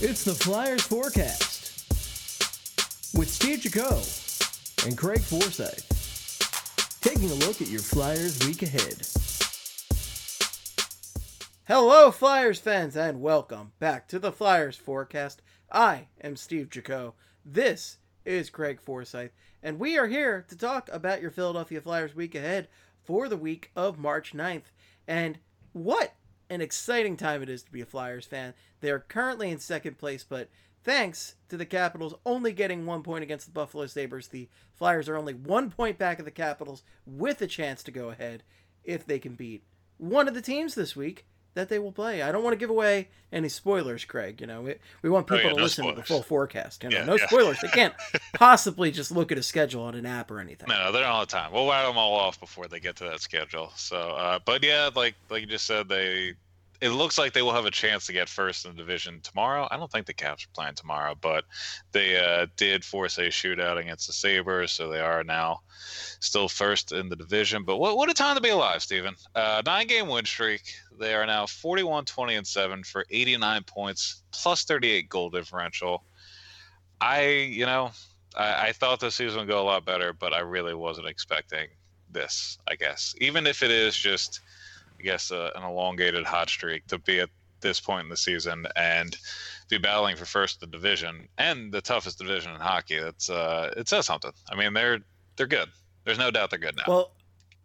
It's the Flyers Forecast with Steve Jaco and Craig Forsyth. Taking a look at your Flyers week ahead. Hello, Flyers fans, and welcome back to the Flyers Forecast. I am Steve Jaco. This is Craig Forsyth, and we are here to talk about your Philadelphia Flyers week ahead for the week of March 9th. And what an exciting time it is to be a Flyers fan. They are currently in second place, but thanks to the Capitals only getting one point against the Buffalo Sabres, the Flyers are only one point back of the Capitals with a chance to go ahead if they can beat one of the teams this week that they will play. I don't want to give away any spoilers, Craig. You know, we, we want people Oh, yeah, to no listen to the full forecast. You know, Yeah, no yeah. spoilers. They can't possibly just look at a schedule on an app or anything. No, they don't all the time. We'll write them all off before they get to that schedule. So, uh, but yeah, like like you just said, they it looks like they will have a chance to get first in the division tomorrow. I don't think the Caps are playing tomorrow, but they uh, did force a shootout against the Sabres, so they are now still first in the division. But what what a time to be alive, Steven. Uh, nine game win streak. They are now 41, 20, and 7 for 89 points, plus 38 goal differential. I, you know, I, I thought the season would go a lot better, but I really wasn't expecting this. I guess, even if it is just, I guess, uh, an elongated hot streak to be at this point in the season and be battling for first the division and the toughest division in hockey. That's uh, it says something. I mean, they're they're good. There's no doubt they're good now. Well,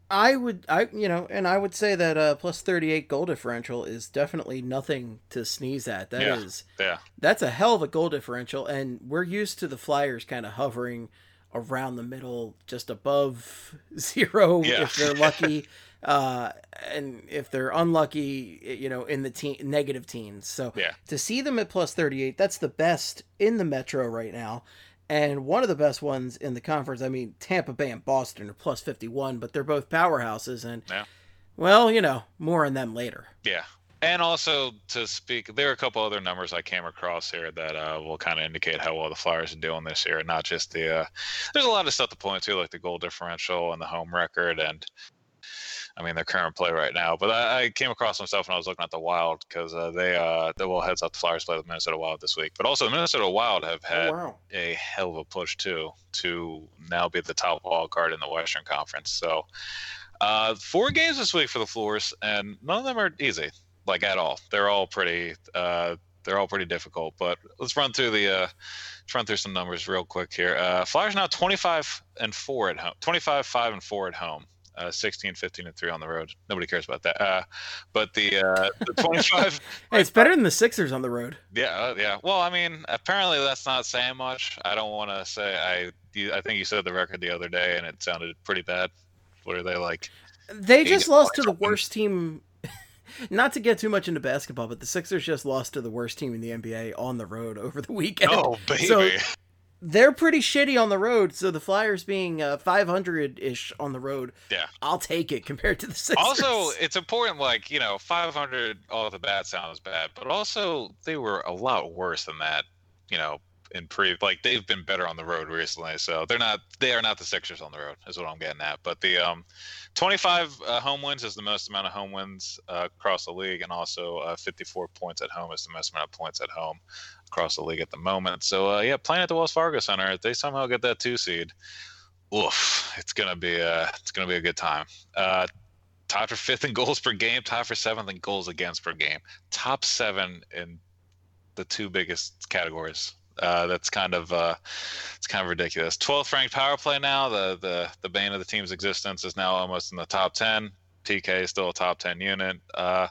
I would, I you know, and I would say that uh, plus thirty eight goal differential is definitely nothing to sneeze at. That is, Yeah. yeah, that's a hell of a goal differential, and we're used to the Flyers kind of hovering around the middle, just above zero Yeah. if they're lucky, uh, and if they're unlucky, you know, in the teen negative teens. So yeah. to see them at plus 38 that's the best in the metro right now and one of the best ones in the conference i mean tampa bay and boston are plus 51 but they're both powerhouses and Yeah. well you know more on them later Yeah. And also to speak, there are a couple other numbers I came across here that uh, will kind of indicate how well the Flyers are doing this year. Not just the, uh, there's a lot of stuff to point to, like the goal differential and the home record, and I mean their current play right now. But I, I came across stuff when I was looking at the Wild because uh, they, uh, the well heads up the Flyers play the Minnesota Wild this week. But also the Minnesota Wild have had oh, wow a hell of a push too to now be the top wild card in the Western Conference. So, uh, four games this week for the Flyers, and none of them are easy, like at all. They're all pretty. Uh, they're all pretty difficult. But let's run through the. Uh, let's run through some numbers real quick here. Uh, Flyers now 25 and four at home. 25, five and four at home. Uh, 16, 15, and three on the road. Nobody cares about that. Uh, but the uh, the 25. hey it's better than the sixers on the road Yeah, uh, yeah. Well, I mean, apparently that's not saying much. I don't want to say I. You, I think you said the record the other day, and it sounded pretty bad. What are they like? they just lost to the worst team not to get too much into basketball but the sixers just lost to the worst team in the nba on the road over the weekend Oh, baby. So- they're pretty shitty on the road so the flyers being uh, 500-ish on the road Yeah. i'll take it compared to the sixers also, it's important. Like you know, 500 off the bat sounds bad, but also they were a lot worse than that. You know, in pre like they've been better on the road recently, so they're not. They are not the Sixers on the road, is what I'm getting at. But the um, 25 uh, home wins is the most amount of home wins uh, across the league, and also uh, 54 points at home is the most amount of points at home across the league at the moment. So uh, yeah, playing at the Wells Fargo Center, if they somehow get that two seed, oof, it's gonna be a it's gonna be a good time. Uh, for fifth in goals per game, tied for seventh in goals against per game, top seven in the two biggest categories. Uh, that's kind of uh, it's kind of ridiculous. 12th ranked power play now. The the the bane of the team's existence is now almost in the top 10. PK is still a top 10 unit. Uh,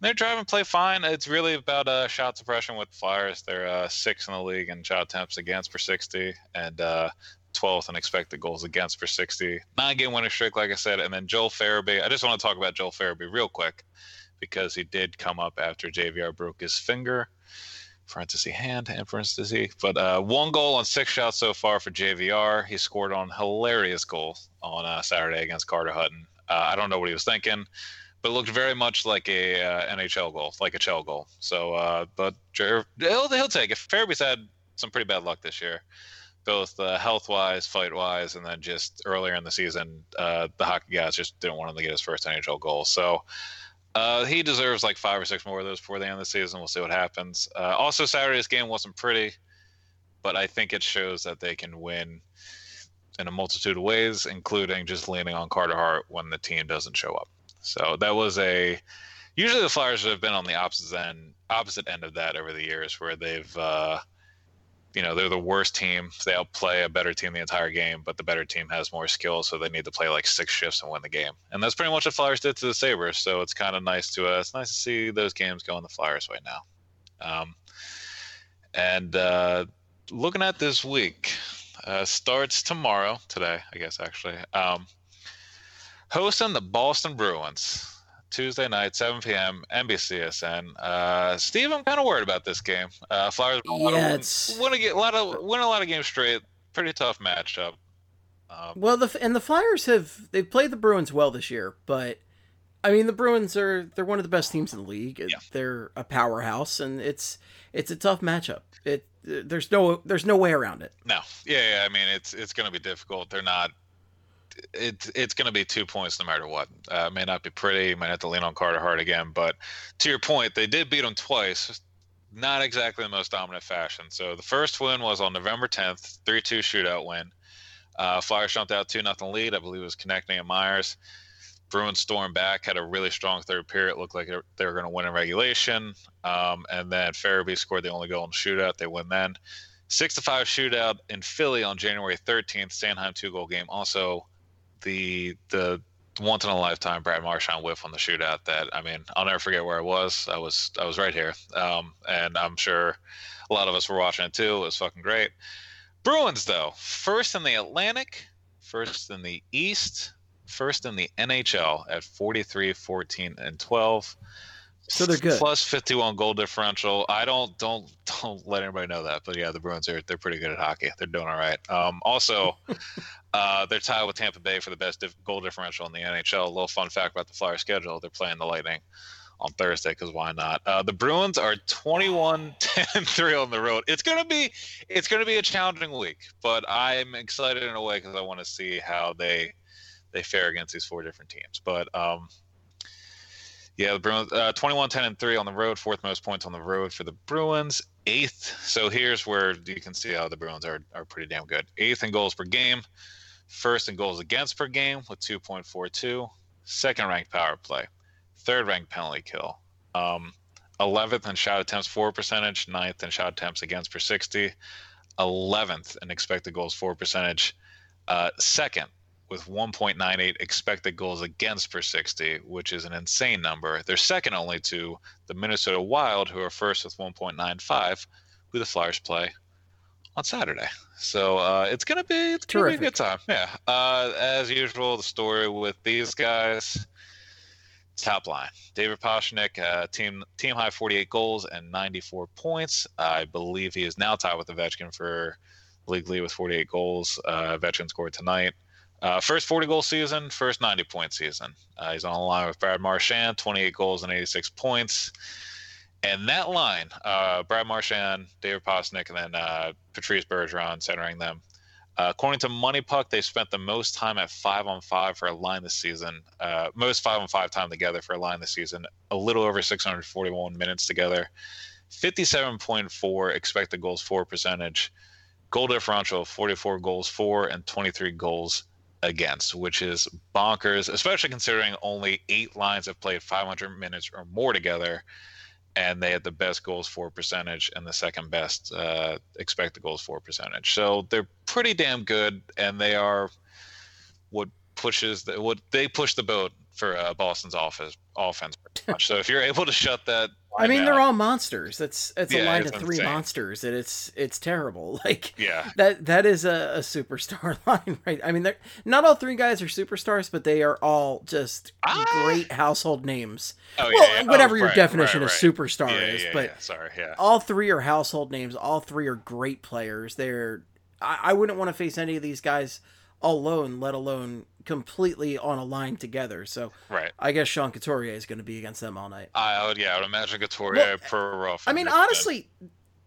they're driving play fine. It's really about uh, shot suppression with Flyers. They're uh, in the league in shot attempts against per 60 and uh, 12th in expected goals against per 60. Nine game winning streak, like I said. And then Joel Farabee. I just want to talk about Joel Farabee real quick because he did come up after JVR broke his finger. Parenthesis hand and parenthesis. But uh, one goal on six shots so far for JVR. He scored on hilarious goal on uh, Saturday against Carter Hutton. Uh, I don't know what he was thinking, but it looked very much like a uh, NHL goal, like a Chell goal. So, uh, but he'll, he'll take it. Farabee's had some pretty bad luck this year, both uh, health wise, fight wise, and then just earlier in the season, uh, the hockey guys just didn't want him to get his first NHL goal. So, Uh, he deserves like five or six more of those before the end of the season. We'll see what happens. Uh, also, Saturday's game wasn't pretty, but I think it shows that they can win in a multitude of ways, including just leaning on Carter Hart when the team doesn't show up. So that was a. Usually, the Flyers have been on the opposite end, opposite end of that over the years, where they've. Uh, you know they're the worst team. They'll play a better team the entire game, but the better team has more skill, so they need to play like six shifts and win the game. And that's pretty much what Flyers did to the Sabres. So it's kind of nice to uh, it's nice to see those games go in the Flyers right now. Um, and uh, looking at this week, uh, starts tomorrow. Today, I guess actually. Um, hosting the Boston Bruins. Tuesday night, 7 p.m. NBCSN. Uh, Steve, I'm kind of worried about this game. Uh, Flyers yeah, want to get a lot of win a lot of games straight. Pretty tough matchup. Um, well, the and the Flyers have they've played the Bruins well this year, but I mean the Bruins are they're one of the best teams in the league. Yeah. They're a powerhouse, and it's it's a tough matchup. It there's no there's no way around it. No, yeah, yeah I mean it's it's going to be difficult. They're not it's it's going to be two points no matter what. Uh, may not be pretty. Might have to lean on Carter Hart again. But to your point, they did beat them twice. Not exactly the most dominant fashion. So the first win was on November 10th, 3-2 shootout win. Uh, Flyers jumped out 2 nothing lead. I believe it was Konecny and Myers. Bruins stormed back, had a really strong third period. Looked like they were going to win in regulation. Um, and then Farabee scored the only goal in the shootout. They win then. Six to five shootout in Philly on January 13th. Sanheim two goal game. Also the the once in a lifetime Brad Marchand whiff on the shootout that I mean I'll never forget where I was. I was I was right here, um, and I'm sure a lot of us were watching it too. It was fucking great. Bruins though, first in the Atlantic, first in the East, first in the NHL at 43, 14, and 12. So they're good. Plus 51 goal differential. I don't don't don't let anybody know that, but yeah, the Bruins are they're pretty good at hockey. They're doing all right. Um, also, uh, they're tied with Tampa Bay for the best diff- goal differential in the NHL. A little fun fact about the Flyers schedule: they're playing the Lightning on Thursday because why not? Uh, the Bruins are 21 10 3 on the road. It's gonna be it's gonna be a challenging week, but I'm excited in a way because I want to see how they they fare against these four different teams. But um, yeah, the Bruins, uh, 21, 10, and 3 on the road, fourth most points on the road for the Bruins. Eighth. So here's where you can see how the Bruins are, are pretty damn good. Eighth in goals per game, first in goals against per game with 2.42, second ranked power play, third ranked penalty kill, um, 11th in shot attempts for percentage, ninth in shot attempts against per 60, 11th in expected goals for percentage, uh, second with 1.98 expected goals against per 60, which is an insane number. They're second only to the Minnesota Wild, who are first with 1.95, who the Flyers play on Saturday. So uh, it's gonna be it's gonna be a good time. Yeah. Uh, as usual, the story with these guys. Top line: David Pastrnak, uh, team team high 48 goals and 94 points. I believe he is now tied with Ovechkin for league lead with 48 goals. Uh, Ovechkin scored tonight. Uh, first 40 goal season, first 90 point season. Uh, he's on the line with Brad Marchand, 28 goals and 86 points. And that line, uh, Brad Marchand, David Pastrnak, and then uh, Patrice Bergeron centering them. Uh, according to Money Puck, they spent the most time at five on five for a line this season. Uh, most five on five time together for a line this season. A little over 641 minutes together. 57.4 expected goals for percentage. Goal differential 44 goals for and 23 goals against, which is bonkers, especially considering only eight lines have played 500 minutes or more together, and they had the best goals for percentage and the second best uh, expected goals for percentage. So they're pretty damn good, and they are what pushes the, what they push the boat for uh, Boston's offense. Offense, so if you're able to shut that, I mean, they're all monsters. That's it's yeah, a line of three insane. monsters, and it's it's terrible. Like yeah, that that is a, a superstar line, right? I mean, they're not all three guys are superstars, but they are all just ah! great household names. Oh, well, yeah, whatever oh, your right, definition right, of superstar yeah, is, but sorry, yeah, all three are household names. All three are great players. They're I, I wouldn't want to face any of these guys alone, let alone completely on a line together. So right. I guess Sean Couturier is going to be against them all night. I would, yeah, I would imagine Couturier well, per rough. I mean, honestly,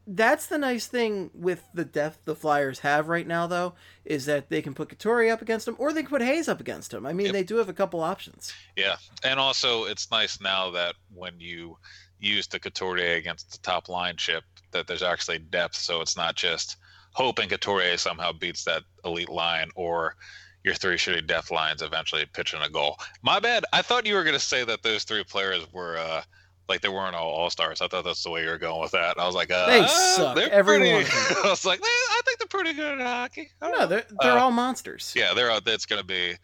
that's the nice thing with the depth the Flyers have right now, though, is that they can put Couturier up against him, or they can put Hayes up against him. I mean, Yep. they do have a couple options. Yeah, and also it's nice now that when you use the Couturier against the top line chip, that there's actually depth. So it's not just hoping Couturier somehow beats that elite line or your three shitty death lines eventually pitching a goal. My bad. I thought you were going to say that those three players were uh, like they weren't all all stars. I thought that's the way you were going with that. I was like, uh, They suck, They're every pretty... one of them. I was like, "Eh, I think they're pretty good at hockey. I don't No, know." they're they're Uh, all monsters. yeah, they're out. That's going to be,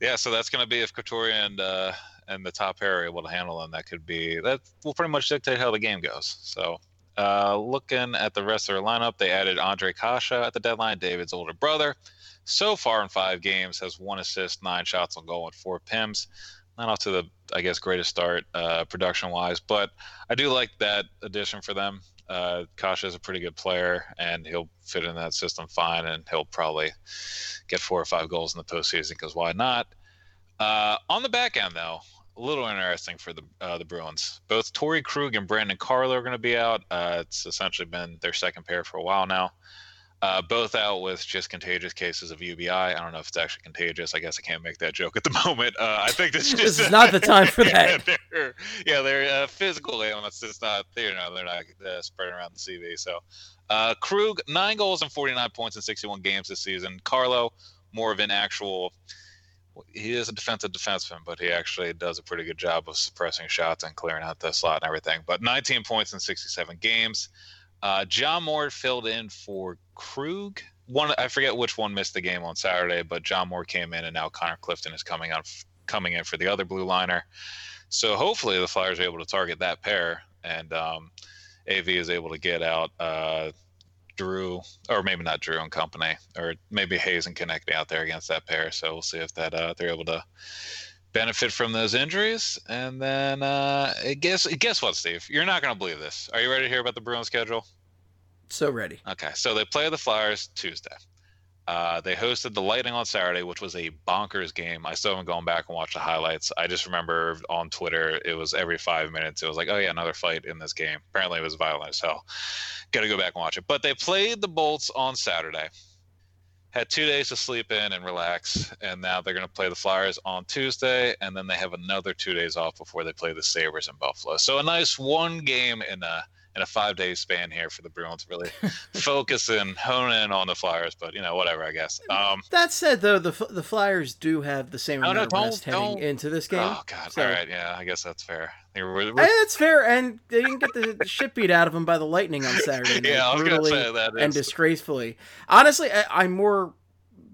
yeah. So that's going to be if Couturier and uh, and the top pair are able to handle them. That could be that will pretty much dictate how the game goes. So, uh, looking at the rest of their lineup, they added Andre Kase at the deadline, David's older brother. So far in five games, has one assist, nine shots on goal, and four pims. Not off to the, I guess, greatest start uh, production wise, but I do like that addition for them. Uh, Kase is a pretty good player, and he'll fit in that system fine, and he'll probably get four or five goals in the postseason because why not? Uh, on the back end, though, a little interesting for the uh, the Bruins. Both Torey Krug and Brandon Carlo are going to be out. Uh, it's essentially been their second pair for a while now. Uh, both out with just contagious cases of UBI. I don't know if it's actually contagious. I guess I can't make that joke at the moment. Uh, I think this, This is not the time for yeah, that. they're, yeah, they're uh, physical ailments. It's not, you know, they're not uh, spreading around the CV. So, uh, Krug, nine goals and 49 points in 61 games this season. Carlo, more of an actual. He is a defensive defenseman, but he actually does a pretty good job of suppressing shots and clearing out the slot and everything. But 19 points in 67 games. Uh, John Moore filled in for Krug. One, I forget which one missed the game on Saturday, but John Moore came in, and now Connor Clifton is coming on, coming in for the other blue liner. So hopefully the Flyers are able to target that pair, and um, AV is able to get out uh, Drew, or maybe not Drew and company, or maybe Hayes and Konecny out there against that pair. So we'll see if that uh, they're able to benefit from those injuries. And then uh, guess guess what, Steve? You're not going to believe this. Are you ready to hear about the Bruins schedule? So ready. Okay, so they play the Flyers Tuesday. Uh, they hosted the Lightning on Saturday, which was a bonkers game. I still haven't gone back and watched the highlights. I just remember on Twitter, it was every five minutes. It was like, oh yeah, another fight in this game. Apparently, it was violent as hell. Got to go back and watch it. But they played the Bolts on Saturday. Had two days to sleep in and relax, and now they're going to play the Flyers on Tuesday, and then they have another two days off before they play the Sabres in Buffalo. So a nice one game in a in a five day span here for the Bruins. Really focus and hone in on the Flyers, but you know whatever I guess. Um, That said, though, the the Flyers do have the same No, amount no, of rest heading into this game. oh God! so- All right, yeah, I guess that's fair. It's fair, and they didn't get the shit beat out of them by the Lightning on Saturday night, yeah, I was gonna brutally say that and is disgracefully. Honestly, I, I'm more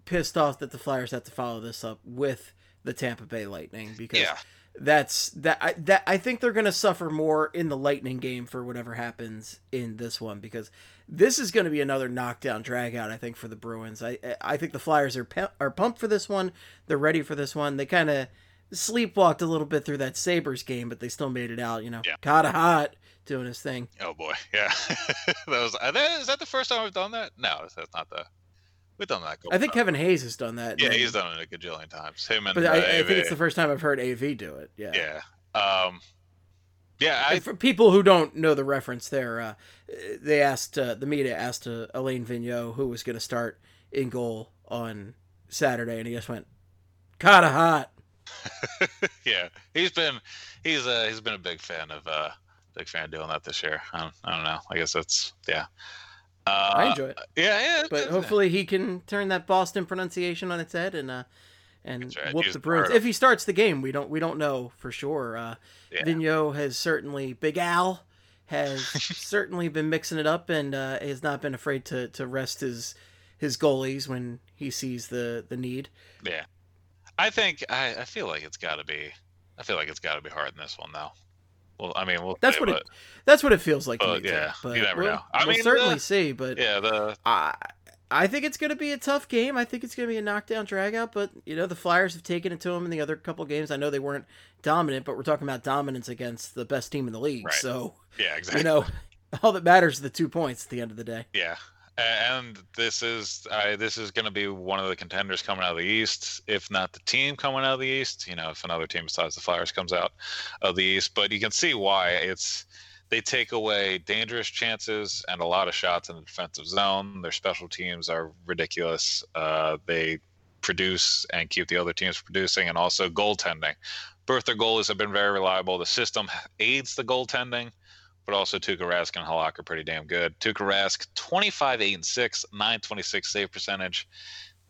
pissed off that the Flyers have to follow this up with the Tampa Bay Lightning because yeah, that's that I, that I think they're going to suffer more in the Lightning game for whatever happens in this one because this is going to be another knockdown dragout I think for the Bruins. I I think the Flyers are pu- are pumped for this one. They're ready for this one. They kind of sleepwalked a little bit through that Sabres game, but they still made it out, you know. Yeah. Kata hot doing his thing. oh boy, yeah. that was uh, I think- is that the first time we've done that? No, that's not the. We've done that. I think. Kevin Hayes has done that. Yeah, he's done it a gajillion times. Him and But I, I think it's the first time I've heard AV do it. Yeah. yeah. Um, yeah, I for people who don't know the reference there, uh, they asked uh, the media asked uh, Alain Vigneault who was going to start in goal on Saturday, and he just went, "Kata hot." yeah, he's been he's uh he's been a big fan of uh big fan of doing that this year. I don't, I don't know. I guess that's yeah. Uh, I enjoy it, Yeah, yeah. but hopefully he can turn that Boston pronunciation on its head and uh, and right, whoop use the Bruins if he starts the game. We don't we don't know for sure. Uh, Yeah. Vigneault has certainly Big Al has certainly been mixing it up and uh, has not been afraid to to rest his his goalies when he sees the the need. Yeah, I think I, I feel like it's got to be. I feel like it's got to be hard in this one, though. Well, I mean, we'll That's see, what it that's what it feels like to me. yeah, but you never we'll, know. I we'll mean, certainly uh, see. But Yeah, the I, I think it's going to be a tough game. I think it's going to be a knockdown dragout. But you know, the Flyers have taken it to them in the other couple games. I know they weren't dominant, but we're talking about dominance against the best team in the league. Right. So yeah, exactly. you know, all that matters is the two points at the end of the day. Yeah, and this is this is going to be one of the contenders coming out of the East, if not the team coming out of the East. You know, if another team besides the Flyers comes out of the East, but you can see why it's they take away dangerous chances and a lot of shots in the defensive zone. Their special teams are ridiculous. Uh, they produce and keep the other teams producing, and also goaltending. Their goalies have been very reliable. The system aids the goaltending, but also Tuukka Rask and Halak are pretty damn good. Tuukka Rask, 25, 8, and 6, 926 save percentage,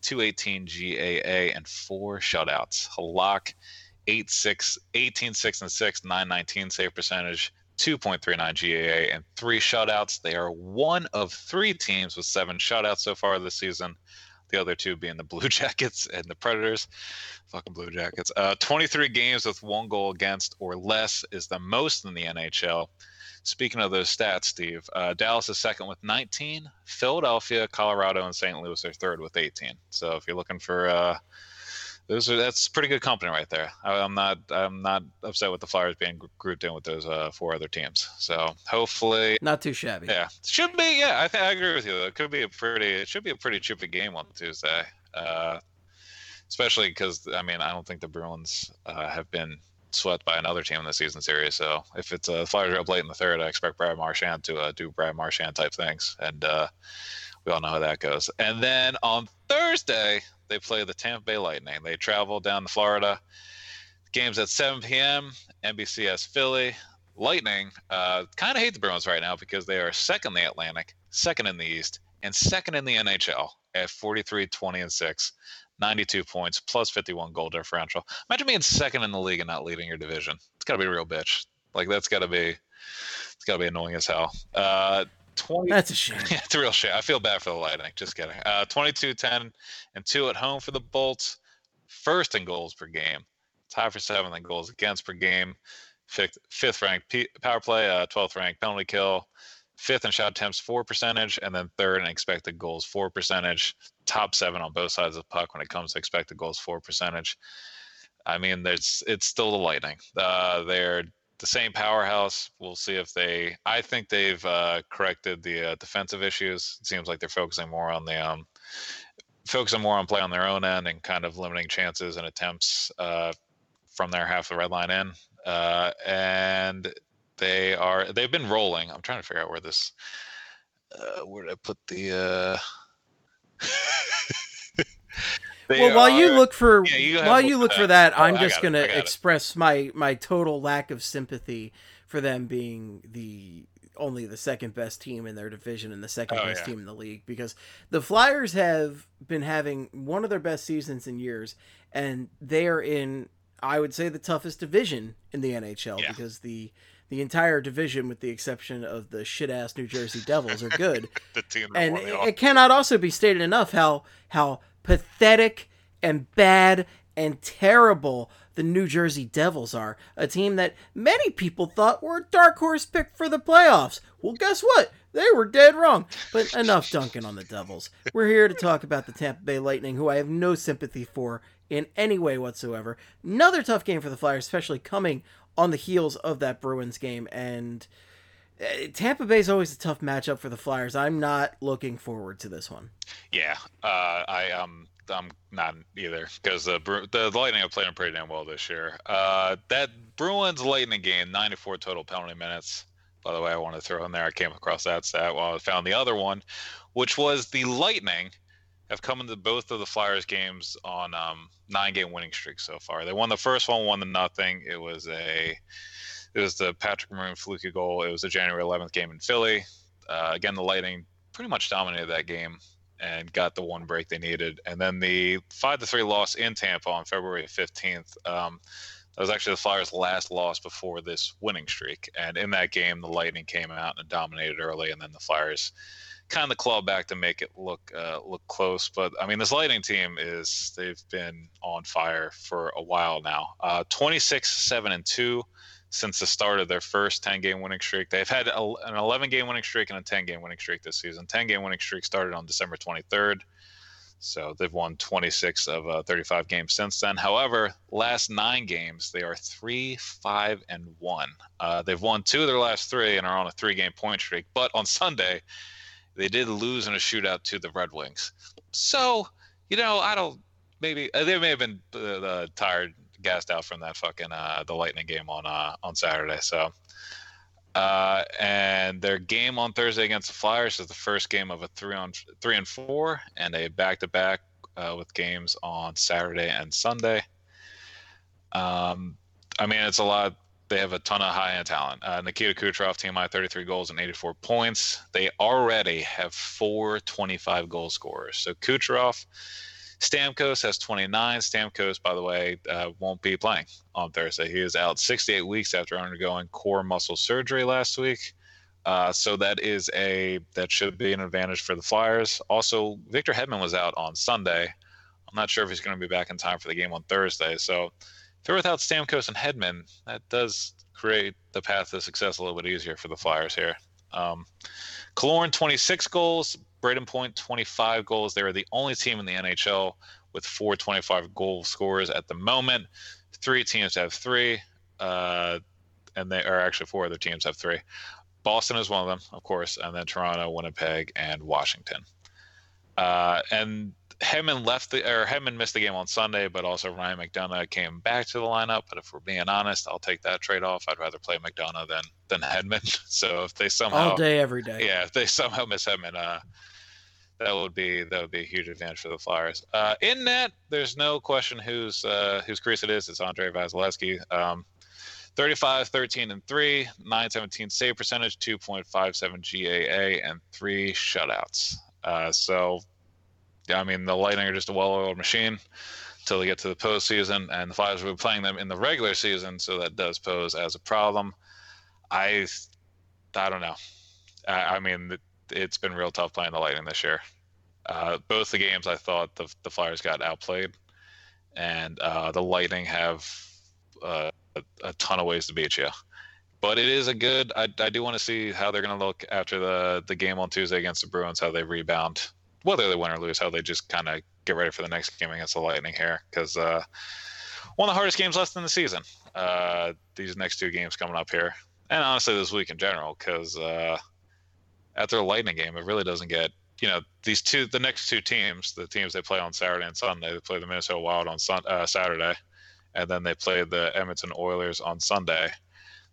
218 GAA, and four shutouts. Halak, 8, 6, 18, 6, and 6, 919 save percentage, 2.39 GAA, and three shutouts. They are one of three teams with seven shutouts so far this season. The other two being the Blue Jackets and the Predators. Fucking Blue Jackets. Uh, 23 games with one goal against or less is the most in the NHL. Speaking of those stats, Steve, uh, Dallas is second with 19. Philadelphia, Colorado, and St. Louis are third with 18. So if you're looking for uh, those are that's pretty good company right there. I, am not I'm not upset with the Flyers being grouped in with those uh, four other teams. So hopefully, not too shabby. Yeah, should be. Yeah, I think I agree with you. It could be a pretty. It should be a pretty chippy game on Tuesday. Uh, especially because I mean I don't think the Bruins uh, have been swept by another team in the season series. So if it's a Flyers up late in the third, I expect Brad Marchand to uh, do Brad Marchand type things, and uh, we all know how that goes. And then on Thursday, they play the Tampa Bay Lightning. They travel down to Florida. Games at 7 p.m. NBCS Philly. Lightning uh, kind of hate the Bruins right now because they are second in the Atlantic, second in the East, and second in the NHL at 43, 20, and 6. 92 points, plus 51 goal differential. Imagine being second in the league and not leading your division. It's got to be a real bitch. Like, that's got to be, it's got to be annoying as hell. Uh, 20 That's a shame. Yeah, it's a real shame. I feel bad for the Lightning. Just kidding. Uh, 22, 10, and 2 at home for the Bolts. First in goals per game. Tie for seventh in goals against per game. Fifth, fifth ranked P- power play, uh, 12th ranked penalty kill. Fifth in shot attempts, four percentage, and then third in expected goals, four percentage. Top seven on both sides of the puck when it comes to expected goals, for percentage. I mean, there's it's still the Lightning. Uh, they're the same powerhouse. We'll see if they. I think they've uh, corrected the uh, defensive issues. It seems like they're focusing more on the um, focusing more on play on their own end and kind of limiting chances and attempts uh, from their half of the red line in. Uh, and they are they've been rolling. I'm trying to figure out where this. Uh, where did I put the? Uh, well, while are, you look for yeah, you while you look for uh, that, oh, I'm just going to express it. my my total lack of sympathy for them being the only the second best team in their division and the second oh, best yeah. team in the league because the Flyers have been having one of their best seasons in years and they are in I would say the toughest division in the NHL yeah. because the the entire division, with the exception of the shit ass New Jersey Devils, are good. and it, it cannot also be stated enough how how pathetic and bad and terrible the New Jersey Devils are. A team that many people thought were a dark horse pick for the playoffs. Well, guess what? They were dead wrong. But enough dunking on the Devils. We're here to talk about the Tampa Bay Lightning, who I have no sympathy for in any way whatsoever. Another tough game for the Flyers, especially coming on the heels of that Bruins game. And uh, Tampa Bay is always a tough matchup for the Flyers. I'm not looking forward to this one. Yeah, uh, I um I'm not either because the the Lightning have played them pretty damn well this year. Uh, that Bruins Lightning game, 94 total penalty minutes. By the way, I want to throw in there. I came across that stat while I found the other one, which was the Lightning have come into both of the Flyers games on um, nine game winning streak so far. They won the first one, one to nothing. It was a it was the Patrick Maroon fluky goal. It was a January 11th game in Philly. Uh, again, the Lightning pretty much dominated that game and got the one break they needed. And then the five to three loss in Tampa on February 15th. Um, that was actually the Flyers' last loss before this winning streak. And in that game, the Lightning came out and dominated early, and then the Flyers kind of claw back to make it look uh, look close. But I mean, this Lightning team is they've been on fire for a while now. Uh, 26 seven and two since the start of their first 10 game winning streak. They've had an 11 game winning streak and a 10 game winning streak this season. 10 game winning streak started on December 23rd. So they've won 26 of uh, 35 games since then. However, last nine games they are three, five, and one. Uh, they've won two of their last three and are on a three-game point streak. But on Sunday, they did lose in a shootout to the Red Wings. So you know, I don't. Maybe uh, they may have been uh, uh tired gassed out from that fucking uh, the Lightning game on uh, on Saturday. So Uh, and their game on Thursday against the Flyers is the first game of a three on three and four, and a back to back with games on Saturday and Sunday. Um, I mean, it's a lot. They have a ton of high end talent. Uh, Nikita Kucherov, high 33 goals and 84 points. They already have four 25 goal scorers. So Kucherov, Stamkos has 29. Stamkos, by the way, uh, won't be playing on Thursday. He is out 68 weeks after undergoing core muscle surgery last week. Uh, so that is a that should be an advantage for the Flyers. Also, Victor Hedman was out on Sunday. I'm not sure if he's going to be back in time for the game on Thursday. So they're without Stamkos and Hedman, that does create the path to success a little bit easier for the Flyers here. Um, Killorn 26 goals, Brayden Point 25 goals. They are the only team in the NHL with four 25 goal scorers at the moment. Three teams have three, uh, and they are actually four other teams have three. Boston is one of them, of course, and then Toronto, Winnipeg, and Washington. Uh, and Hedman left the or Hedman missed the game on Sunday, but also Ryan McDonagh came back to the lineup. But if we're being honest, I'll take that trade off. I'd rather play McDonagh than than Hedman. So if they somehow all day every day, yeah, if they somehow miss Hedman, uh, that would be that would be a huge advantage for the Flyers. Uh, in net, there's no question whose uh, whose crease it is. It's Andrei Vasilevskiy. Um, 35, 13, and 3, 917 save percentage, 2.57 GAA, and three shutouts. Uh, so, I mean, the Lightning are just a well oiled machine until they get to the postseason, and the Flyers will be playing them in the regular season, so that does pose as a problem. I, I don't know. I, I mean, it's been real tough playing the Lightning this year. Uh, both the games, I thought the, the Flyers got outplayed, and uh, the Lightning have uh, a, a, ton of ways to beat you. But it is a good. I, I do want to see how they're going to look after the the game on Tuesday against the Bruins. How they rebound, whether they win or lose. How they just kind of get ready for the next game against the Lightning here, because uh, one of the hardest games left in the season. Uh, these next two games coming up here, and honestly this week in general, because uh, after the Lightning game, it really doesn't get you know these two the next two teams the teams they play on saturday and sunday they play the minnesota wild on sun, uh, saturday and then they play the edmonton oilers on sunday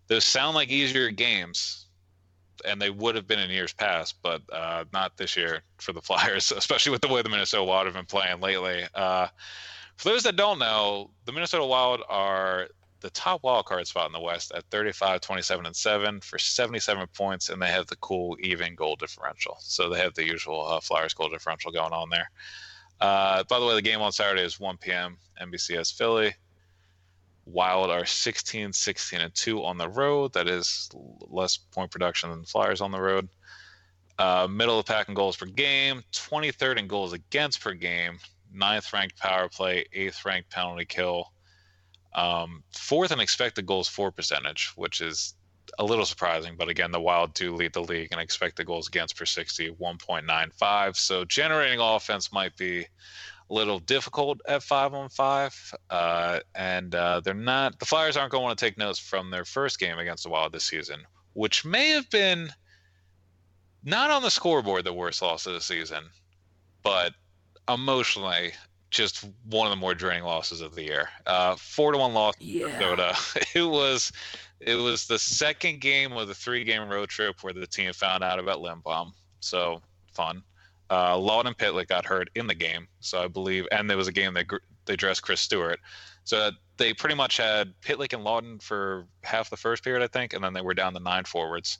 those sound like easier games and they would have been in years past but uh, not this year for the flyers especially with the way the minnesota wild have been playing lately uh, for those that don't know the minnesota wild are the top wild card spot in the West at 35, 27, and 7 for 77 points, and they have the cool even goal differential. So they have the usual uh, Flyers goal differential going on there. Uh, by the way, the game on Saturday is 1 p.m. NBCS Philly. Wild are 16, 16, and 2 on the road. That is less point production than Flyers on the road. Uh, middle of the pack in goals per game, 23rd in goals against per game, ninth ranked power play, eighth ranked penalty kill um, fourth in expected goals for percentage, which is a little surprising, but again, the Wild do lead the league and expected goals against per 60, 1.95. So generating offense might be a little difficult at five on five. Uh, and uh, they're not, the Flyers aren't going to want to take notes from their first game against the Wild this season, which may have been not on the scoreboard the worst loss of the season, but emotionally just one of the more draining losses of the year. Uh, four to one loss yeah. Minnesota. It was it was the second game of the three game road trip where the team found out about Lindblom. So fun. Uh, Laughton and Pitlick got hurt in the game, so I believe, and there was a game they they dressed Chris Stewart. So they pretty much had Pitlick and Laughton for half the first period, I think, and then they were down to nine forwards.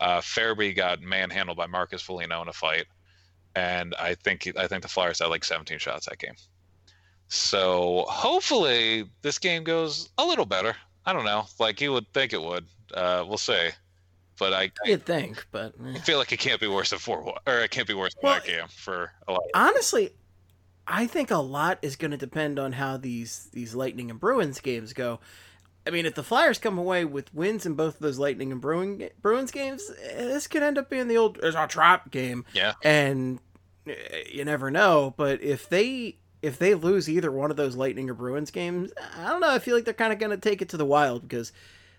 Uh, Farabee got manhandled by Marcus Foligno in a fight and I think I think the Flyers had like 17 shots that game. So hopefully this game goes a little better. I don't know, like you would think it would. Uh, we'll see. But I you'd think, but eh. I feel like it can't be worse than four or it can't be worse than well, that game for a lot. Honestly, I think a lot is going to depend on how these these Lightning and Bruins games go. I mean, if the Flyers come away with wins in both of those Lightning and Bruin, Bruins games, this could end up being the old "there's a trap" game. Yeah, and eh, you never know. But if they if they lose either one of those Lightning or Bruins games, I don't know. I feel like they're kind of going to take it to the Wild because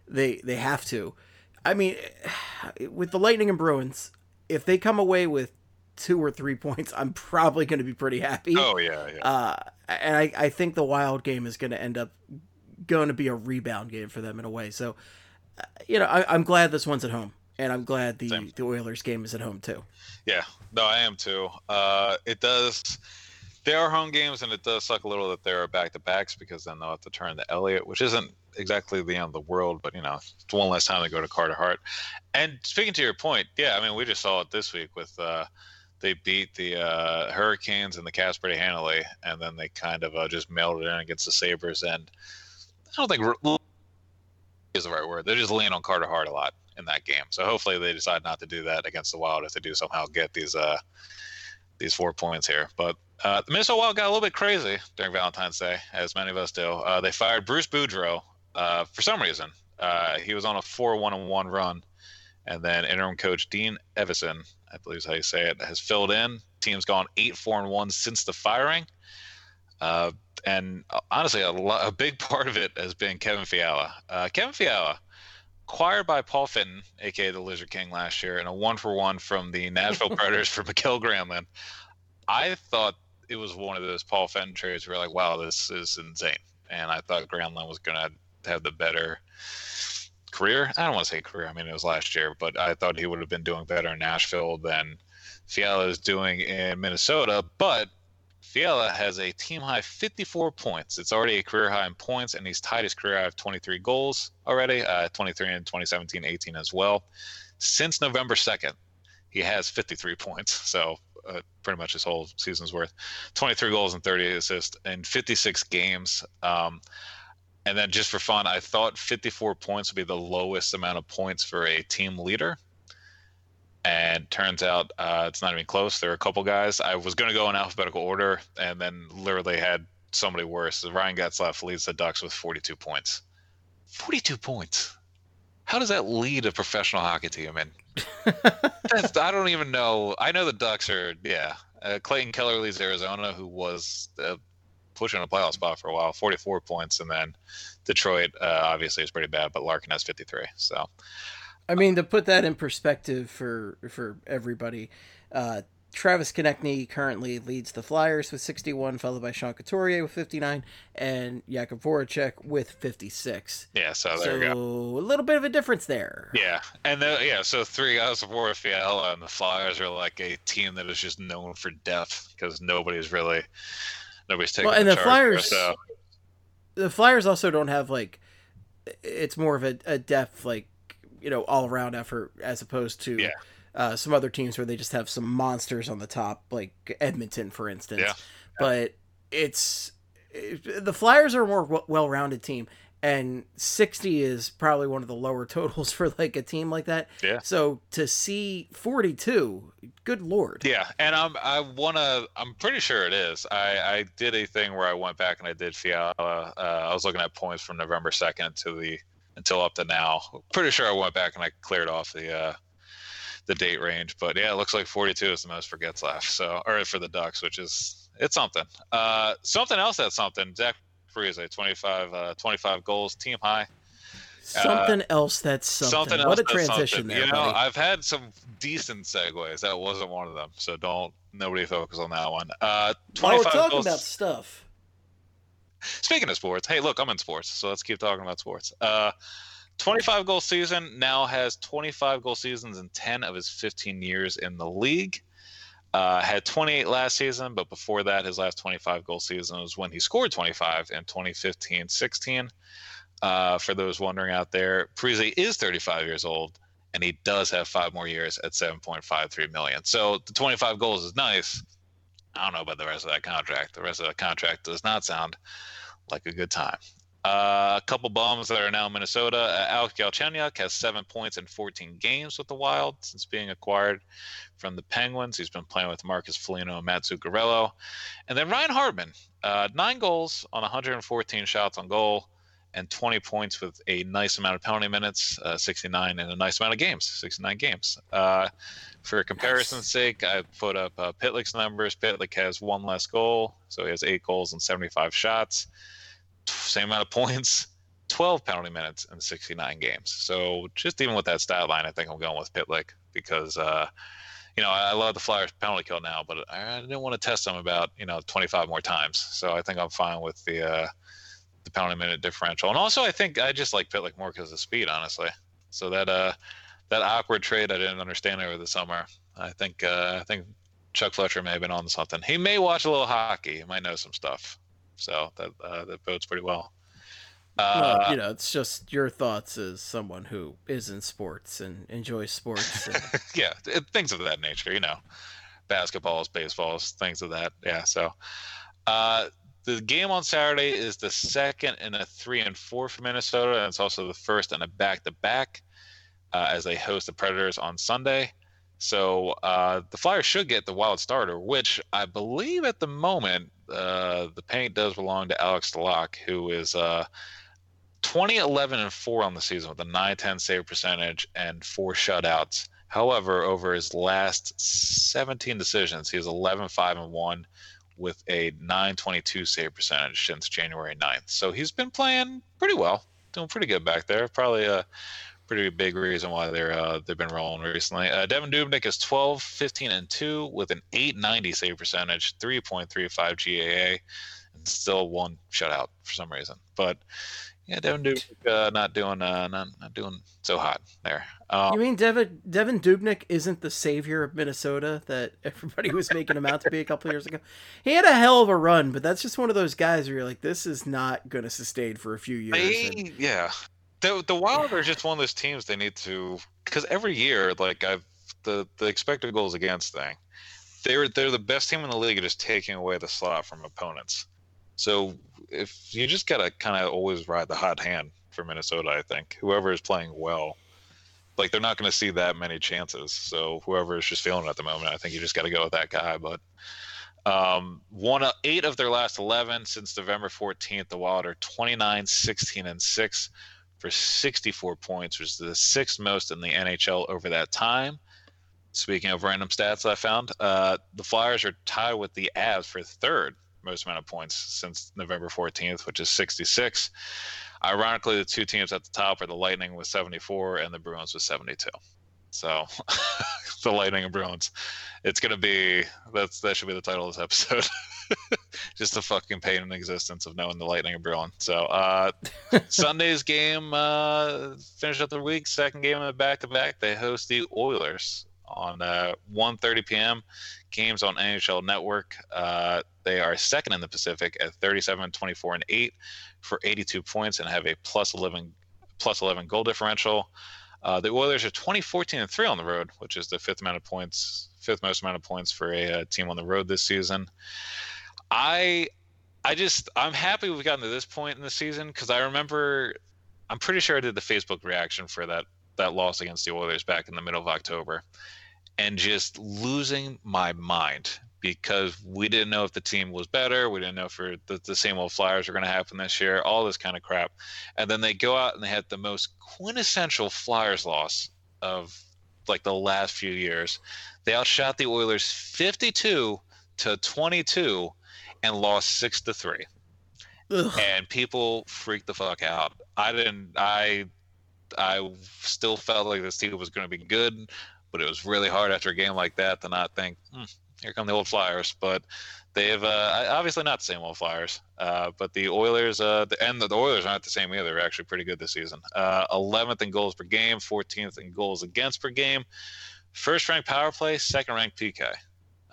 they they have to. I mean, with the Lightning and Bruins, if they come away with two or three points, I'm probably going to be pretty happy. Oh yeah, yeah. Uh, and I I think the Wild game is going to end up going to be a rebound game for them in a way. So you know, I, am glad this one's at home, and I'm glad the Same. the Oilers game is at home too. Yeah, no, I am too. Uh, it does. They are home games, and it does suck a little that they're back to backs because then they'll have to turn to Elliott, which isn't exactly the end of the world, but you know, it's one less time to go to Carter Hart. And speaking to your point, yeah, I mean, we just saw it this week with uh, they beat the uh, Hurricanes and the Caps pretty handily, and then they kind of uh, just mailed it in against the Sabres. And I don't think is the right word. They're just leaning on Carter Hart a lot in that game. So hopefully they decide not to do that against the Wild if they do somehow get these uh these four points here. But uh, the Minnesota Wild got a little bit crazy during Valentine's Day, as many of us do. Uh, they fired Bruce Boudreau uh, for some reason. Uh, he was on a four-one-one run, and then interim coach Dean Evason, I believe is how you say it, has filled in. Team's gone 8 4 1 since the firing. Uh, and uh, honestly, a, lo- a big part of it has been Kevin Fiala. Uh, Kevin Fiala, acquired by Paul Fenton, aka the Lizard King, last year, and a one for one from the Nashville Predators for Mikael Granlund. I thought it was one of those Paul Fenton trades where like, wow, this is insane. And I thought Granlund was going to have the better career. I don't want to say career. I mean, it was last year, but I thought he would have been doing better in Nashville than Fiala is doing in Minnesota. But Fiala has a team high 54 points. It's already a career high in points, and he's tied his career high of 23 goals already, uh, 23 in 2017 18 as well. Since November 2nd, he has 53 points. So uh, pretty much his whole season's worth 23 goals and 30 assists in 56 games. Um, and then just for fun, I thought 54 points would be the lowest amount of points for a team leader. And turns out uh, it's not even close. There are a couple guys. I was going to go in alphabetical order and then literally had somebody worse. Ryan Getzlaf leads the Ducks with 42 points. 42 points. How does that lead a professional hockey team? And I don't even know. I know the Ducks are, yeah. Uh, Clayton Keller leads Arizona, who was uh, pushing a playoff spot for a while, 44 points. And then Detroit, uh, obviously, is pretty bad, but Larkin has 53. So, I mean, to put that in perspective for for everybody, uh, Travis Konecny currently leads the Flyers with 61, followed by Sean Couturier with 59, and Jakub Voracek with 56. yeah, so there so you go. a little bit of a difference there. Yeah, and the, yeah, so three guys before Fiala and the Flyers are like a team that is just known for depth because nobody's really nobody's taking. Well, and the charge Flyers- so The Flyers also don't have like it's more of a, a depth like you know all around effort as opposed to Yeah. uh, some other teams where they just have some monsters on the top like Edmonton for instance. Yeah. But it's it, the Flyers are a more well rounded team. And 60 is probably one of the lower totals for like a team like that. Yeah. So to see 42, good lord. Yeah, and I'm I wanna I'm pretty sure it is. I I did a thing where I went back and I did Fiala. Uh, I was looking at points from November second to the until up to now. Pretty sure I went back and I cleared off the uh the date range, but yeah, it looks like 42 is the most for left. So or for the Ducks, which is it's something. Uh, something else that's something. Zach Parise, 25 uh, 25 goals, team high. Something else that's something. Something else what a that's transition there, You know, buddy. I've had some decent segues. That wasn't one of them. So don't nobody focus on that one. Uh, While we're 25 talking goals. about stuff, Speaking of sports, hey, look, I'm in sports, so let's keep talking about sports. Uh, 25 goal season now has 25 goal seasons in 10 of his 15 years in the league. Uh, had 28 last season, but before that, his last 25 goal season was when he scored 25 in 2015 16. Uh, for those wondering out there, Parise is 35 years old, and he does have five more years at 7.53 million. So the 25 goals is nice. I don't know about the rest of that contract. The rest of that contract does not sound like a good time. Uh, a couple bums that are now in Minnesota. Uh, Alex Galchenyuk has seven points in 14 games with the Wild since being acquired from the Penguins. He's been playing with Marcus Foligno and Mats Zuccarello. And then Ryan Hartman, uh, nine goals on 114 shots on goal and 20 points with a nice amount of penalty minutes, uh, 69, and a nice amount of games, 69 games. Uh, for comparison's sake, I put up uh, Pitlick's numbers. Pitlick has one less goal, so he has eight goals and 75 shots. Same amount of points, 12 penalty minutes in 69 games. So just even with that stat line, I think I'm going with Pitlick because, uh, you know, I love the Flyers penalty kill now, but I didn't want to test them about, you know, 25 more times. So I think I'm fine with the uh, the penalty minute differential. And also, I think I just like Pitlick more because of speed, honestly. So that uh that awkward trade I didn't understand over the summer. I think uh, I think Chuck Fletcher may have been on something. He may watch a little hockey. He might know some stuff. So that uh, that bodes pretty well. Uh, well, you know, it's just your thoughts as someone who is in sports and enjoys sports. And... yeah, it, things of that nature. You know, basketballs, baseballs, things of that. Yeah. So, uh, the game on Saturday is the second in a three and four for Minnesota, and it's also the first in a back to back as they host the Predators on Sunday. So uh, the Flyers should get the wild starter, which I believe at the moment uh, the paint does belong to Alex Stalock, who is uh, 20, 11, and 4 on the season with a 910 save percentage and four shutouts. However, over his last 17 decisions, he is 11, 5, and 1 with a 922 save percentage since January 9th. So he's been playing pretty well, doing pretty good back there. Probably a pretty big reason why they're uh, they've been rolling recently. Uh, Devan Dubnyk is 12, 15, and two with an 890 save percentage, 3.35 GAA, and still one shutout for some reason. But yeah, Devan Dubnyk uh, not doing uh, not, not doing so hot there. Um, you mean Devin Devan Dubnyk isn't the savior of Minnesota that everybody was making him out to be a couple years ago? He had a hell of a run, but that's just one of those guys where you're like, this is not going to sustain for a few years. Yeah, the the Wild are just one of those teams they need to because every year, like I've the the expected goals against thing, they're they're the best team in the league at just taking away the slot from opponents. So if you just gotta kind of always ride the hot hand for Minnesota, I think whoever is playing well, like they're not going to see that many chances. So whoever is just feeling at the moment, I think you just got to go with that guy. But um, one eight of their last 11 since November 14th. The Wild are 29, 16, and six for 64 points, which is the sixth most in the NHL over that time. Speaking of random stats I found, uh, the Flyers are tied with the Avs for third most amount of points since November 14th, which is 66. Ironically, the two teams at the top are the Lightning with 74 and the Bruins with 72. So, the Lightning and Bruins. It's gonna be that's that should be the title of this episode. Just the fucking pain in existence of knowing the Lightning are brewing. So, uh, Sunday's game uh, finish up the week. Second game in the back to back. They host the Oilers on uh, 1.30 p.m. Games on NHL Network. Uh, they are second in the Pacific at 37, 24, and 8 for 82 points and have a plus 11 plus 11 goal differential. Uh, the Oilers are 20, 14, and three on the road, which is the fifth amount of points, fifth most amount of points for a, a uh, team on the road this season. I, I just I'm happy we've gotten to this point in the season because I remember, I'm pretty sure I did the Facebook reaction for that that loss against the Oilers back in the middle of October, and just losing my mind because we didn't know if the team was better. We didn't know if the, the same old Flyers were going to happen this year, all this kind of crap. And then they go out and they had the most quintessential Flyers loss of like the last few years. They outshot the Oilers 52 to 22 and lost 6 to 3. Ugh. And people freaked the fuck out. I didn't I I still felt like this team was going to be good, but it was really hard after a game like that to not think, hmm, here come the old Flyers. But they've uh, obviously not the same old Flyers. Uh, but the Oilers, uh, the, and the, the, Oilers aren't the same either. They're actually pretty good this season. 11th uh, in goals per game, 14th in goals against per game. First ranked power play, second ranked PK.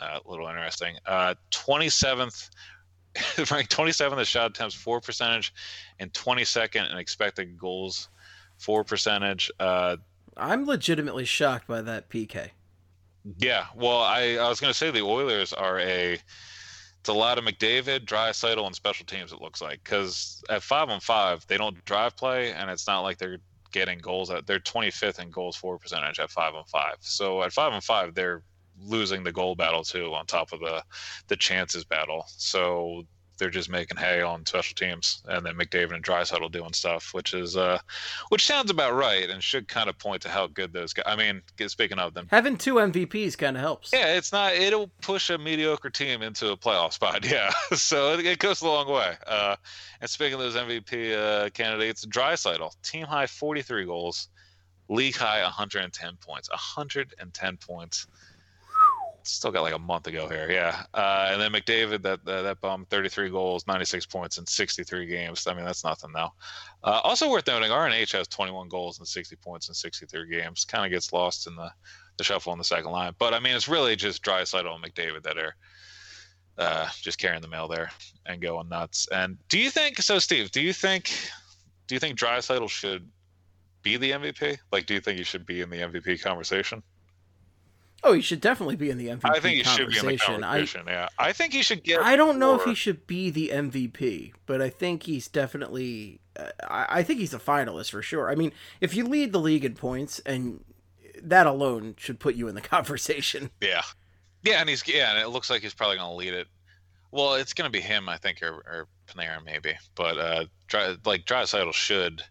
Uh, a little interesting. 27th. Uh, ranked 27th in shot attempts, for percentage, and 22nd in expected goals, for percentage. I'm legitimately shocked by that PK. Yeah, well, I, I was going to say the Oilers are a it's a lot of McDavid, Draisaitl, and special teams. It looks like because at five on five they don't drive play, and it's not like they're getting goals. At, they're 25th in goals for percentage at five on five. So at five on five they're losing the goal battle too, on top of the the chances battle. So they're just making hay on special teams, and then McDavid and Draisaitl doing stuff, which is uh, which sounds about right and should kind of point to how good those guys. I mean, speaking of them, having two MVPs kind of helps. Yeah, it's not. It'll push a mediocre team into a playoff spot. Yeah, so it, it goes a long way. Uh, and speaking of those MVP uh, candidates, Draisaitl, team high 43 goals, league high 110 points, 110 points. Still got like a month ago here. Yeah, uh, and then McDavid that uh, that bum, 33 goals, 96 points in 63 games. I mean, that's nothing though. Uh, also worth noting, RNH has 21 goals and 60 points in 63 games. Kind of gets lost in the the shuffle on the second line, but I mean, it's really just Draisaitl and McDavid that are. Uh, just carrying the mail there and going nuts. And do you think so, Steve? Do you think do you think Draisaitl should be the MVP? Like, do you think he should be in the MVP conversation? Oh, he should definitely be in the MVP. I think he should be in the conversation. I, yeah, I think he should get. I don't know if he should be the MVP, but I think he's definitely. Uh, I, I think he's a finalist for sure. I mean, if you lead the league in points, and that alone should put you in the conversation. Yeah, yeah, and he's yeah, and it looks like he's probably going to lead it. Well, it's going to be him, I think, or, or Panarin maybe, but uh, dry, like Draisaitl should.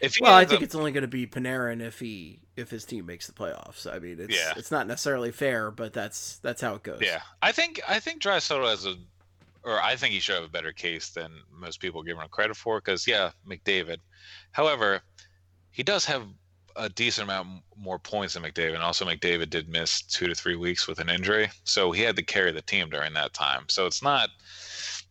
If well, I think it's only going to be Panarin if he if his team makes the playoffs. I mean, it's yeah. it's not necessarily fair, but that's that's how it goes. Yeah, I think I think Draisaitl has a, or I think he should have a better case than most people give him credit for. Because yeah, McDavid. However, he does have a decent amount more points than McDavid. And also, McDavid did miss two to three weeks with an injury, so he had to carry the team during that time. So it's not.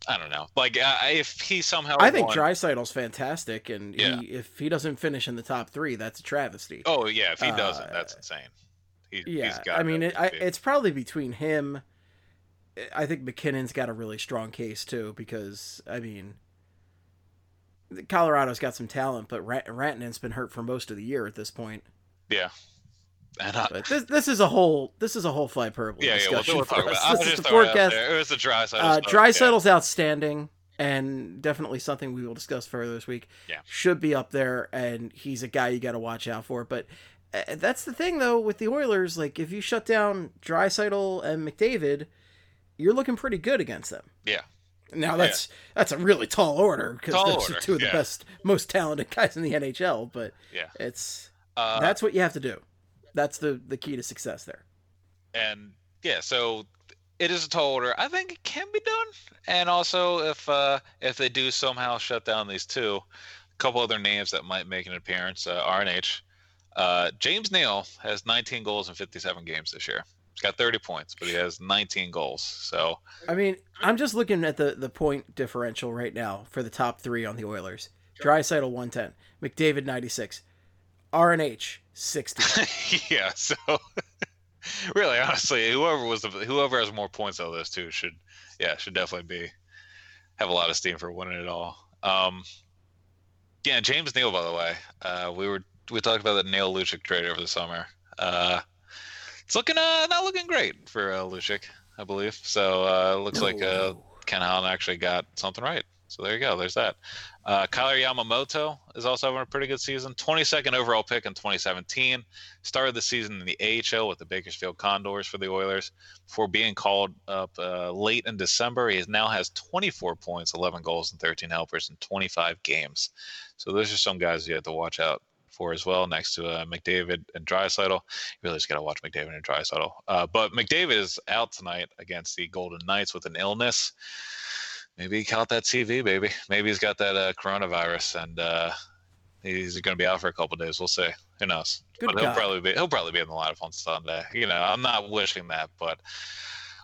I don't know. Like uh, if he somehow, I think Draisaitl's fantastic, and yeah. he, if he doesn't finish in the top three, that's a travesty. Oh yeah, if he doesn't, uh, that's insane. He, yeah, I mean, it, I, it's probably between him. I think MacKinnon's got a really strong case too, because I mean, Colorado's got some talent, but Rantanen's been hurt for most of the year at this point. Yeah. And I, but this this is a whole this is a whole hyperbole yeah, discussion yeah, we'll, we'll for us. This is the forecast. It, it was the dry side. Uh, Draisaitl's yeah. outstanding and definitely something we will discuss further this week. Yeah, should be up there, and he's a guy you got to watch out for. But uh, that's the thing though with the Oilers. Like if you shut down Draisaitl and McDavid, you're looking pretty good against them. Yeah, now that's yeah. that's a really tall order because those are two of the best, most talented guys in the NHL. But yeah, it's uh, that's what you have to do. That's the the key to success there. And yeah, so it is a tall order. I think it can be done. And also, if uh, if they do somehow shut down these two, a couple other names that might make an appearance: uh, RNH. Uh, James Neal has 19 goals in 57 games this year. He's got 30 points, but he has 19 goals. So I mean, I'm just looking at the the point differential right now for the top three on the Oilers. Draisaitl 110, McDavid 96, RNH 60. yeah, so really, honestly, whoever was the, whoever has more points out of those two should, yeah, should definitely be have a lot of steam for winning it all. Um, yeah, James Neal, by the way, uh, we were we talked about the Neal Lucic trade over the summer. Uh, it's looking uh, not looking great for uh, Lucic, I believe. So uh, it looks no. like uh, Ken Holland actually got something right. So there you go. There's that. Uh, Kailer Yamamoto is also having a pretty good season. 22nd overall pick in 2017. Started the season in the AHL with the Bakersfield Condors for the Oilers. Before being called up uh, late in December, he now has 24 points, 11 goals, and 13 helpers in 25 games. So those are some guys you have to watch out for as well, next to uh, McDavid and Draisaitl. You really just got to watch McDavid and Draisaitl. Uh, but McDavid is out tonight against the Golden Knights with an illness. Maybe he caught that TV, baby. Maybe he's got that uh, coronavirus and uh, he's going to be out for a couple days. We'll see. Who knows? Good but he'll probably be he'll probably be in the lineup on Sunday. You know, I'm not wishing that, but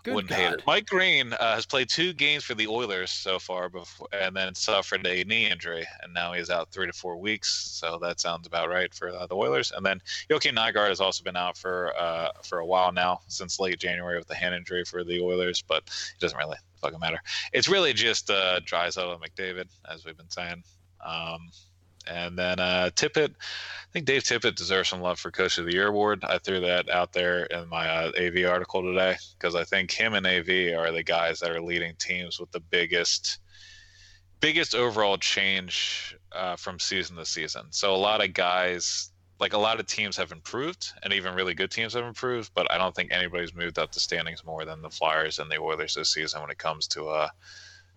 Good Wouldn't God. hate it. Mike Green uh, has played two games for the Oilers so far, before, and then suffered a knee injury, and now he's out three to four weeks. So that sounds about right for uh, the Oilers. And then Joakim Nygard has also been out for uh, for a while now, since late January with the hand injury for the Oilers, but it doesn't really fucking matter. It's really just uh, Draisaitl and McDavid, as we've been saying. Um, and then uh, Tippett, I think Dave Tippett deserves some love for Coach of the Year award. I threw that out there in my uh, AV article today because I think him and AV are the guys that are leading teams with the biggest biggest overall change uh, from season to season. So a lot of guys, like a lot of teams, have improved, and even really good teams have improved. But I don't think anybody's moved up the standings more than the Flyers and the Oilers this season when it comes to uh,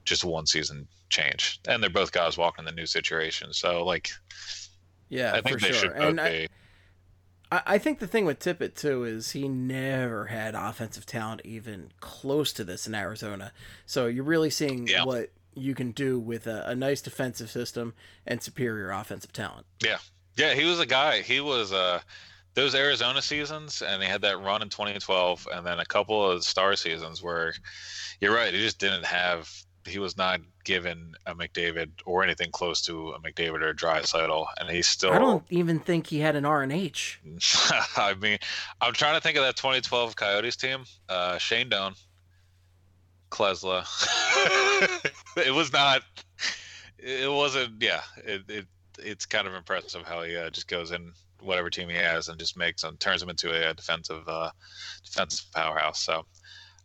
just one season change. And they're both guys walking in the new situation. So like Yeah, I think they sure. should both and be I, I think the thing with Tippett too is he never had offensive talent even close to this in Arizona. So you're really seeing yeah. what you can do with a, a, nice defensive system and superior offensive talent. Yeah, yeah, he was a guy. He was uh those Arizona seasons, and he had that run in 2012, and then a couple of star seasons where you're right, he just didn't have. He was not given a McDavid or anything close to a McDavid or a Draisaitl, and he's still. I don't even think he had an RNH. I mean, I'm trying to think of that 2012 Coyotes team. Uh, Shane Doan, Klesla. it was not. It wasn't. Yeah. It, it it's kind of impressive how he uh, just goes in whatever team he has and just makes them turns them into a, defensive uh, defensive powerhouse. So.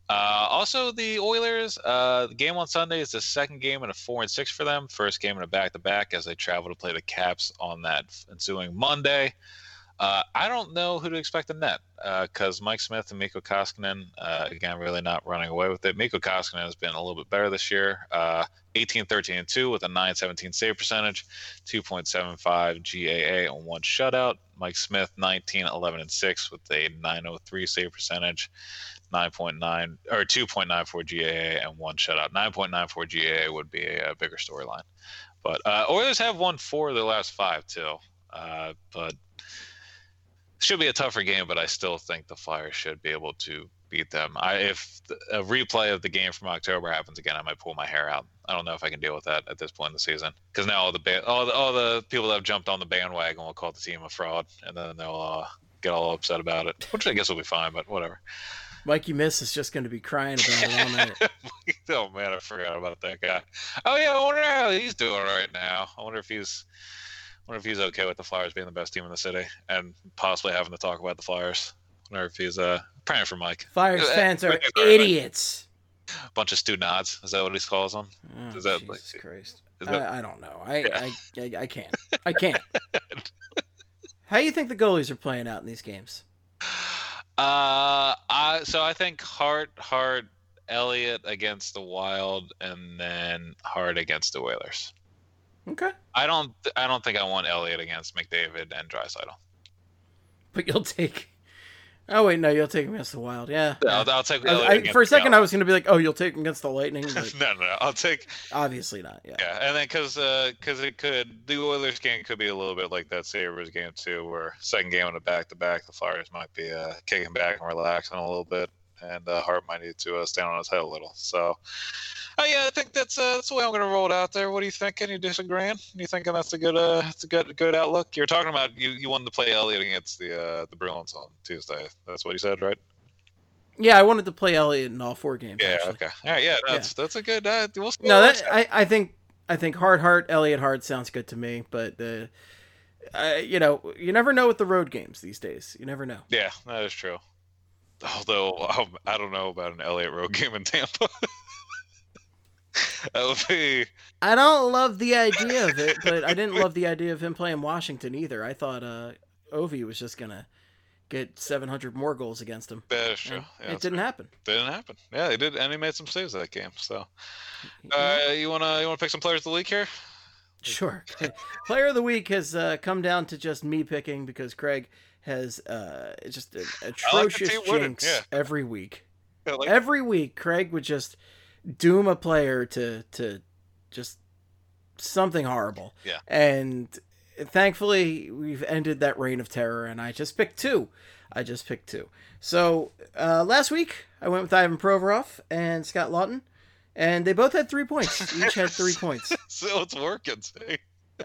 Uh, also, the Oilers. Uh, the game on Sunday is the second game in a four and six for them. First game in a back to back as they travel to play the Caps on that ensuing Monday. Uh, I don't know who to expect in net because uh, Mike Smith and Mikko Koskinen, uh, again, really not running away with it. Mikko Koskinen has been a little bit better this year uh, 18, 13, and 2 with a 917 save percentage, 2.75 GAA on one shutout. Mike Smith, 19, 11, and 6 with a 903 save percentage. 9.9 or 2.94 GAA and one shutout. 9.94 GAA would be a, a bigger storyline, but uh, Oilers have won four of their last five too. Uh, but should be a tougher game, but I still think the Flyers should be able to beat them. I, if a replay of the game from October happens again, I might pull my hair out. I don't know if I can deal with that at this point in the season because now all the ba- all the all the people that have jumped on the bandwagon will call the team a fraud, and then they'll uh, get all upset about it, which I guess will be fine, but whatever. Mikey Miss is just going to be crying about it all night. oh man, I forgot about that guy. Oh yeah, I wonder how he's doing right now. I wonder if he's wonder if he's okay with the Flyers being the best team in the city and possibly having to talk about the Flyers. I wonder if he's uh praying for Mike. Flyers uh, fans are idiots. A Bunch of student odds. Is that what he calls them? Oh, is that Jesus like, Christ? Is that... I, I, don't know. I, yeah. I, I, I can't. I can't. How do you think the goalies are playing out in these games? Uh, I so I think Hart, Hart, Elliott against the Wild, and then Hart against the Whalers. Okay. I don't. I don't think I want Elliott against McDavid and Draisaitl. But you'll take. Oh wait, no, you'll take him against the Wild. Yeah. I'll, I'll take. I, for a second, I was going to be like, "Oh, you'll take him against the Lightning." But no, no, no, I'll take. Obviously not. Yeah. Yeah, and then because because uh, it could the Oilers game could be a little bit like that Sabres game too, where second game on a back to back, the Flyers might be uh, kicking back and relaxing a little bit, and uh, Hart might need to uh, stand on his head a little. So, Oh yeah, I think that's uh, that's the way I'm going to roll it out there. What are you thinking? You disagreeing? You thinking that's a good uh, that's a good good outlook? You're talking about you, you wanted to play Elliott against the uh, the Bruins on Tuesday. That's what you said, right? Yeah, I wanted to play Elliott in all four games. Yeah. Actually. Okay. All right. Yeah. That's yeah. that's a good. Uh, we'll no, that I I think I think Hart Hart Elliott Hart sounds good to me, but uh, uh, you know you never know with the road games these days. You never know. Yeah, that is true. Although um, I don't know about an Elliott road game in Tampa. that would be. I don't love the idea of it, but I didn't love the idea of him playing Washington either. I thought uh, Ovi was just gonna get 700 more goals against him. Yeah, sure. Yeah, it didn't fair. happen. Didn't happen. Yeah, he did, and he made some saves that game. So, uh, you wanna you wanna pick some players of the week here? Sure. Player of the week has uh, come down to just me picking because Craig has uh, just an atrocious like jinx yeah. every week. Like every week, Craig would just doom a player to to just something horrible. Yeah. And thankfully, we've ended that reign of terror, and I just picked two. I just picked two. So uh, last week, I went with Ivan Provorov and Scott Laughton, and they both had three points. Each had three points. so it's working.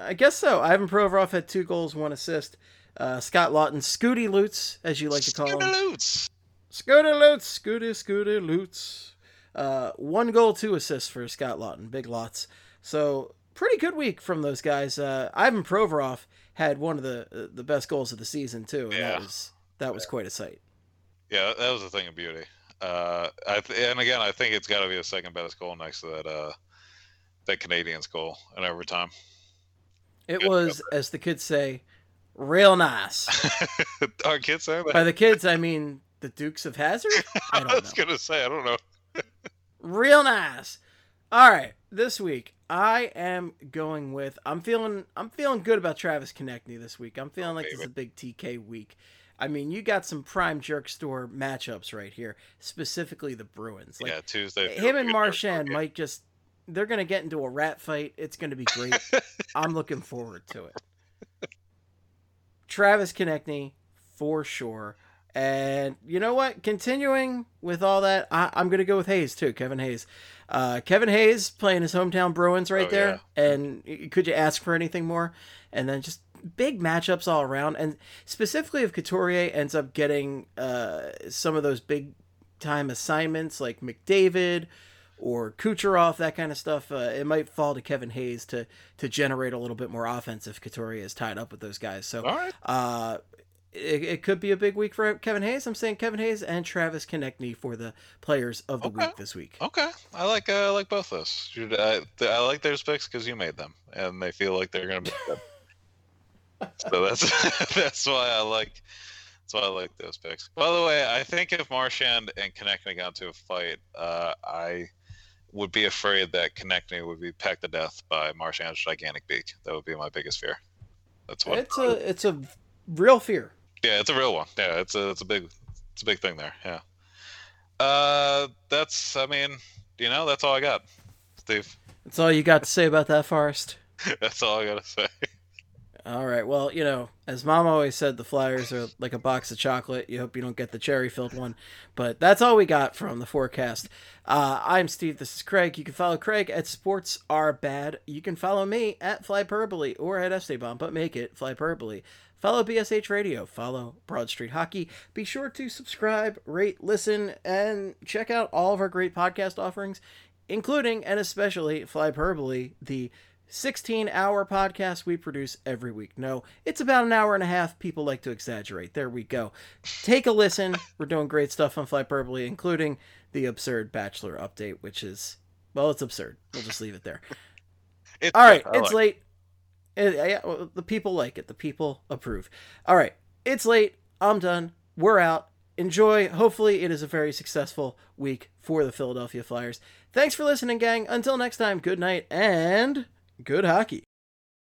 I guess so. Ivan Provorov had two goals, one assist. Uh, Scott Laughton, Scooty Loots, as you like to call Scooty him. Loots. Scooty Loots, Scooty, Scooty Loots. Uh, one goal, two assists for Scott Laughton. Big lots. So pretty good week from those guys. Uh, Ivan Provorov had one of the the best goals of the season too. And yeah. That was that was quite a sight. Yeah, that was a thing of beauty. Uh, I th- and again, I think it's got to be the second best goal next to that uh, that Canadiens goal in overtime. It good was, cover. as the kids say, real nice. Our kids say that. By the kids, I mean the Dukes of Hazzard. I, I was know. gonna say, I don't know. Real nice. All right, this week I am going with. I'm feeling. I'm feeling good about Travis Konecny this week. I'm feeling oh, like baby. this is a big TK week. I mean, you got some prime jerk store matchups right here, specifically the Bruins. Like, yeah, Tuesday. Him and Marchand might just. They're gonna get into a rat fight. It's gonna be great. I'm looking forward to it. Travis Konecny, for sure. And you know what? Continuing with all that, I, I'm going to go with Hayes too, Kevin Hayes. Uh, Kevin Hayes playing his hometown Bruins right Oh, there. And could you ask for anything more? And then just big matchups all around. And specifically, if Couturier ends up getting uh, some of those big time assignments like McDavid or Kucherov, that kind of stuff, uh, it might fall to Kevin Hayes to to generate a little bit more offense if Couturier is tied up with those guys. So right. uh, it, it could be a big week for Kevin Hayes. I'm saying Kevin Hayes and Travis Konecny for the players of the Okay. week this week. Okay, I like uh, I like both of those. I, I like those picks because you made them, and they feel like they're gonna be good. so that's that's why I like that's why I like those picks. By the way, I think if Marchand and Konecny got into a fight, uh, I would be afraid that Konecny would be pecked to death by Marchand's gigantic beak. That would be my biggest fear. That's what. It's a it's a real fear. Yeah, it's a real one. Yeah, it's a it's a big it's a big thing there. Yeah. Uh, that's I mean, you know, that's all I got, Steve. That's all you got to say about that, forest. That's all I gotta say. All right. Well, you know, as Mom always said, the Flyers are like a box of chocolate. You hope you don't get the cherry filled one. But that's all we got from the forecast. Uh, I'm Steve. This is Craig. You can follow Craig at Sports Are Bad. You can follow me at Flyperbole or at Esteban, but make it Flyperbole. Follow BSH Radio. Follow Broad Street Hockey. Be sure to subscribe, rate, listen, and check out all of our great podcast offerings, including and especially Flyperbole, the 16 hour podcast we produce every week. No, it's about an hour and a half. People like to exaggerate. There we go. Take a listen. We're doing great stuff on Flyperbole, including the absurd Bachelor update, which is, well, it's absurd. We'll just leave it there. It's All right, it's like- late. It- yeah, well, the people like it. The people approve. All right, it's late. I'm done. We're out. Enjoy. Hopefully, it is a very successful week for the Philadelphia Flyers. Thanks for listening, gang. Until next time, good night and good hockey.